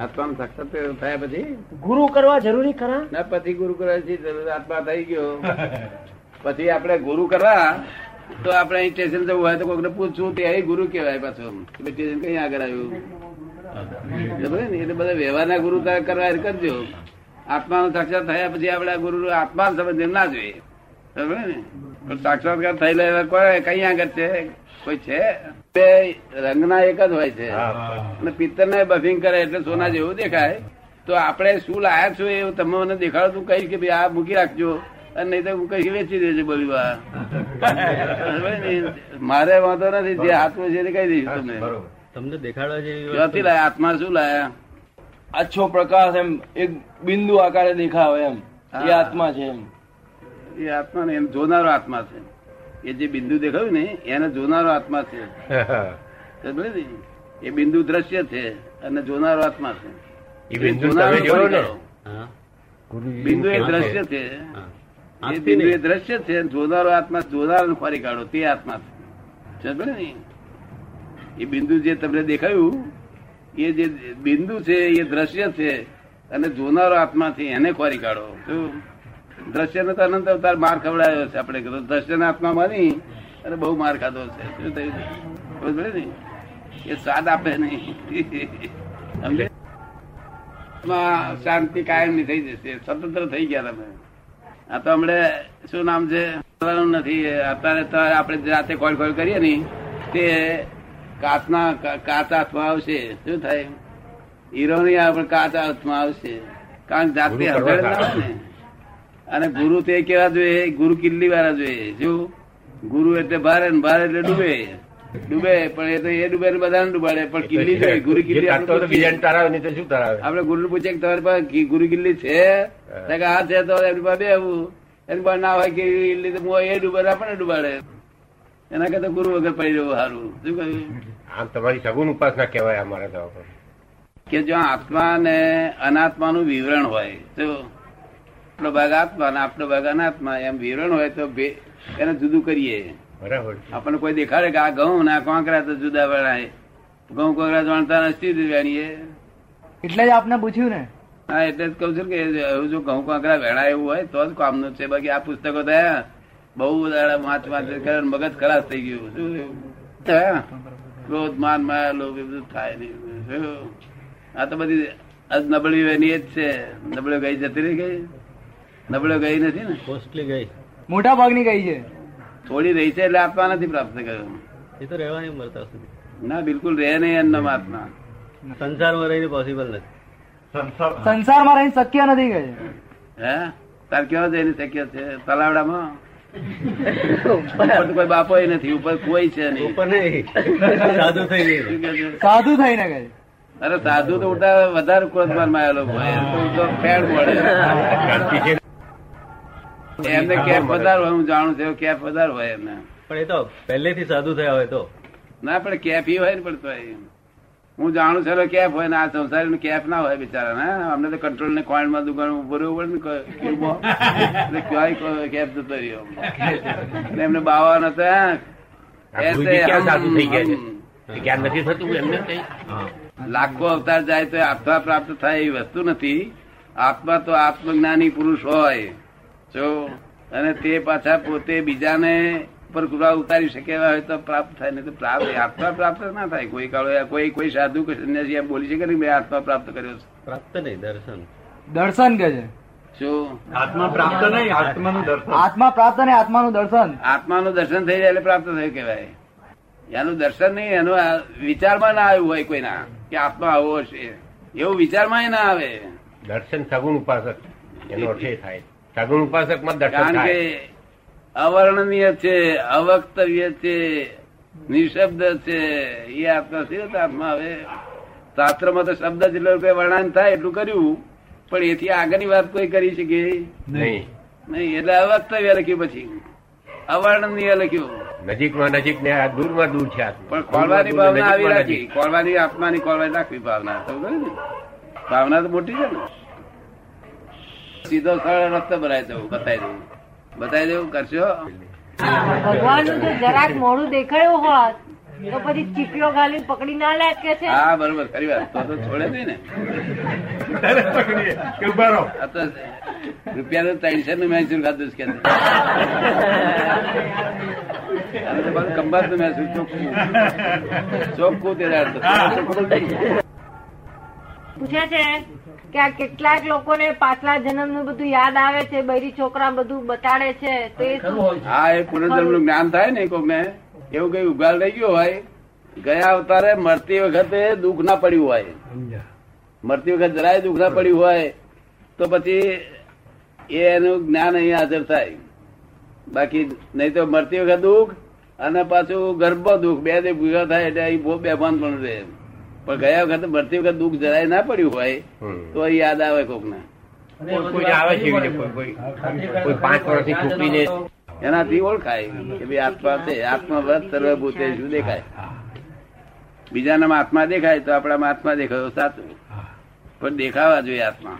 આત્માનો સાક્ષાત થયા પછી? ગુરુ કરવા જરૂરી ખરા? ના પછી ગુરુ કરવા જરૂર આત્મા થઈ ગયો. પછી આપણે ગુરુ કરવા તો આપણે અહીં સ્ટેશન જવું હોય તો કોઈને પૂછવું તે અહીં ગુરુ કહેવાય પાછો. સ્ટેશન કઈ આગળ આવ્યું? એટલે બધા વ્યવહારના ગુરુ કરવા એ કરજો. આત્માનો સાક્ષાત થયા પછી આપણે ગુરુ આત્મા સમજ ના જોઈએ. ને પણ સાક્ષાત્કાર થયેલા એવા કોઈ કઈ આગળ છે? કોઈ છે. બે રંગના એક જ હોય છે. અને પિત્તર ને બફિંગ કરે એટલે સોના જેવું દેખાય. તો આપણે શું લાયા છો એવું તમે મને દેખાડો. તું કહીશ કે ભાઈ આ મૂકી રાખજો. અને નહીં તો હું કહીશ વેચી દેજો બોલી વાર. મારે વાંધો નથી. જે હાથમાં છે તે કહી દઈશ તમને. તમને દેખાડવા જેવી ક્યાંથી લાયા? આત્મા શું લાયા? આછો પ્રકાશ એમ એક બિંદુ આકારે દેખાવે એમ. એ આત્મા છે એમ. એ આત્મા ને એમ જોનારો આત્મા છે. એ જે બિંદુ દેખાયું ને એને જોનારો આત્મા છે. એ બિંદુ દ્રશ્ય છે અને જોનારો આત્મા છે. એ બિંદુ તમે જોયો ને? બિંદુ એ દ્રશ્ય છે? એ બિંદુ એ દ્રશ્ય છે જોનારો આત્મા જોનારો ફરી કાઢો તે આત્મા છે. ને? એ બિંદુ જે તમને દેખાયું એ જે બિંદુ છે એ દ્રશ્ય છે અને જોનારો આત્મા છે એને ખોરી કાઢો. શું? દ્રશ્ય ને તો અનંત અવતાર માર ખવડાયો છે આપણે કીધું. દ્રશ્ય આત્મા માની અને બહુ માર ખાધો છે. શું થયું ખબર ને? એ સ્વાદ આપે નહીં. સમજે? શાંતિ કાયમની થઈ જશે. સ્વતંત્ર થઈ ગયા તમે. આ તો હમણે શું નામ છે? નથી. અત્યારે તો આપણે જાતે કોલ કોલ કરીએ ને તે કાચના કાચા હાથમાં આવશે. શું થાય? હીરો નહીં આપણે પણ કાચ હાથમાં આવશે. કારણ જાતે હોય ને અને ગુરુ તે કેવા જોઈએ? ગુરુ કિલ્લી વાળા જોઈએ. જો ગુરુ એટલે ભારે ને ભારે એટલે ડૂબે. ડૂબે પણ એ તો એ ડૂબે ને બધાને ડૂબાડે. પણ કિલ્લી જોઈએ ગુરુ કિલ્લી આપડે ગુરુ પૂછે કે તમારી પાસે ગુરુ કિલ્લી છે? આ છે તો એમની પાસે બે આવું એની પાસે ના હોય કે કિલ્લી તો એ ડૂબે આપણને ડૂબાડે. એના કરતા ગુરુ વગર પડી રહ્યું સારું. શું કહ્યું? આમ તમારી સગુણ ઉપાસના કહેવાય અમારે તો કે જો આત્મા ને અનાત્માનું વિવરણ હોય તો આપણો ભાગ આત્મા અને આપણો ભાગ અનાત્મા એમ વિવરણ હોય તો એને જુદું કરીએ. બરાબર. આપણને કોઈ દેખાડે કે આ ઘઉં ના કોંકરા તો જુદા વણાય. ઘઉં કોંકરા જાણતા નથી વેણીએ? એટલે જ આપને પૂછ્યું ને. હા એટલે જ કઉ છું કે એવું જો ઘઉં કોંકરા વેણા એવું હોય તો જ કામનું છે. બાકી આ પુસ્તકો થયા બહુ દાડા વાંચ વાંચ મગજ ખલાસ થઈ ગયું. શું થયું? ક્રોધ માન માયા લોભ બધું થાય નહીં. આ તો બધી આજ નબળી એની એ જ છે. નબળી ગઈ જતી રહી ગઈ નબળો ગઈ નથી ને? કોસ્ટલી ગઈ. મોટા ભાગની ગઈ છે. થોડી રહી છે એટલે આત્મા નથી પ્રાપ્ત કર્યો. એ તો રહેવાની મળતા સુધી. ના બિલકુલ રહે નહીં એમના આત્મા સંસારમાં રહીને પોસિબલ નથી. સંસારમાં રહીને શક્ય નથી ગઈ હે? તાર કેવા જઈને શક્ય છે? તલાવડામાં? ઉપર કોઈ બાપો નથી ઉપર કોઈ છે નહીં. ઉપર નહીં. સાદું થઈ? સાધુ થઈને ગઈ. અરે સાધુ તો ઉઠા વધારે ક્રોધમાનમાં આવેલો ફેડ મળે. એમને કેપ વધારે હોય હું જાણું છું કેપ વધારે હોય એમને. પણ એ તો પહેલેથી સાધુ થયા હોય તો. ના પણ કેફી હોય ને પણ તોય. હું જાણું છું કેપ હોય ને આ સંસારી કેપ ના હોય બિચારા ને અમને તો કંટ્રોલ ને કોઈનમાં દુકાન ઊભો રહેવું પડે ને એટલે ક્યાંય કેપ જતો રહ્યો એમને બાવા નતા આ ગુરુજી ક્યાં સાધુ થઈ ગયા છે? એ ક્યાં નથી થતું એમને કઈ? લાખો અવતાર જાય તો આત્મા પ્રાપ્ત થાય એવી વસ્તુ નથી. આત્મા તો આત્મજ્ઞાની પુરુષ હોય. જો અને તે પાછા પોતે બીજાને પર કૃપા ઉતારી શકે એવા હોય તો પ્રાપ્ત થાય નહીં તો પ્રાપ્ત આત્મા પ્રાપ્ત ના થાય. કોઈ કાળો કોઈ કોઈ સાધુ કે સંન્યાસી એમ બોલી શકે ને મેં આત્મા પ્રાપ્ત કર્યો છે. પ્રાપ્ત નહીં દર્શન. દર્શન કે છે? શું આત્મા પ્રાપ્ત નહીં આત્માનું દર્શન. આત્મા પ્રાપ્ત આત્માનું દર્શન? આત્માનું દર્શન થઈ જાય એટલે પ્રાપ્ત થયું કહેવાય. એનું દર્શન નહીં એનું વિચારમાં ના આવ્યું હોય કોઈના કે આત્મા આવો હશે. એવું વિચારમાં ના આવે. દર્શન સગુણ ઉપાસક એનો અર્થ થાય. સગુણ ઉપાસકમાં દર્શન કારણ કે અવર્ણનીય છે અવક્તવ્ય છે નિશબ્દ છે એ આત્મા તો આત્મા હવે શાસ્ત્રમાં તો શબ્દ જેટલો રૂપિયા વર્ણન થાય એટલું કર્યું પણ એથી આગળની વાત કોઈ કરી શકે? નહીં. નહીં એટલે અવક્તવ્ય લખ્યું પછી. અવર્ણનીય લખ્યું. નજીકમાં નજીક ને આ દૂરમાં દૂર છે પણ ખોલવાની ભાવના આવી રાખી. ખોલવાની આત્માની ખોલવાની રાખવી ભાવના. ભાવના તો મોટી છે ને. સીધો સરળ રસ્તો બનાવી દઉં બતાવી દઉં બતાવી દઉં કરશો? ભગવાનનું જો જરાક મોડું દેખાયું હોત તો પછી ચીપીઓ ગાલી પકડી ના લે કે છે? હા બરોબર ખરી વાત. તો તો છોડે નહીં ને. રૂપિયા નું ત્રણસો નું મહેસૂલ ખાધું કે કંબાતનું મહેસૂલ ચોખ્ખું. ચોખ્ખું તો. પૂછે છે કે આ કેટલાક લોકોને પાછલા જન્મનું બધું યાદ આવે છે બૈરી છોકરા બધું બતાડે છે તો એ હા એ પુનર્જન્મનું જ્ઞાન થાય ને કોક ને એવું કઈ ઉગાડ રહી ગયો હોય ગયા અવતારે મરતી વખતે દુઃખ ના પડ્યું હોય. મરતી વખત જરાય દુઃખ ના પડ્યું હોય તો પછી એ એનું જ્ઞાન અહીં હાજર થાય. બાકી નહીં તો મરતી વખત દુઃખ અને પાછું ગર્ભ દુઃખ બે દે ભૂગા થાય એટલે અહીં બહુ બેભાન પણ રહે પણ ગયા વખત મરતી વખત દુઃખ જરાય ના પડ્યું હોય તો યાદ આવે કોક ને એનાથી ઓળખાય કે ભાઈ આત્મા છે આત્મા વ્રત સર્વભૂતે શું દેખાય? બીજાનામાં આત્મા દેખાય તો આપણામાં આત્મા દેખાયો સાચું. પણ દેખાવા જોઈએ આત્મા.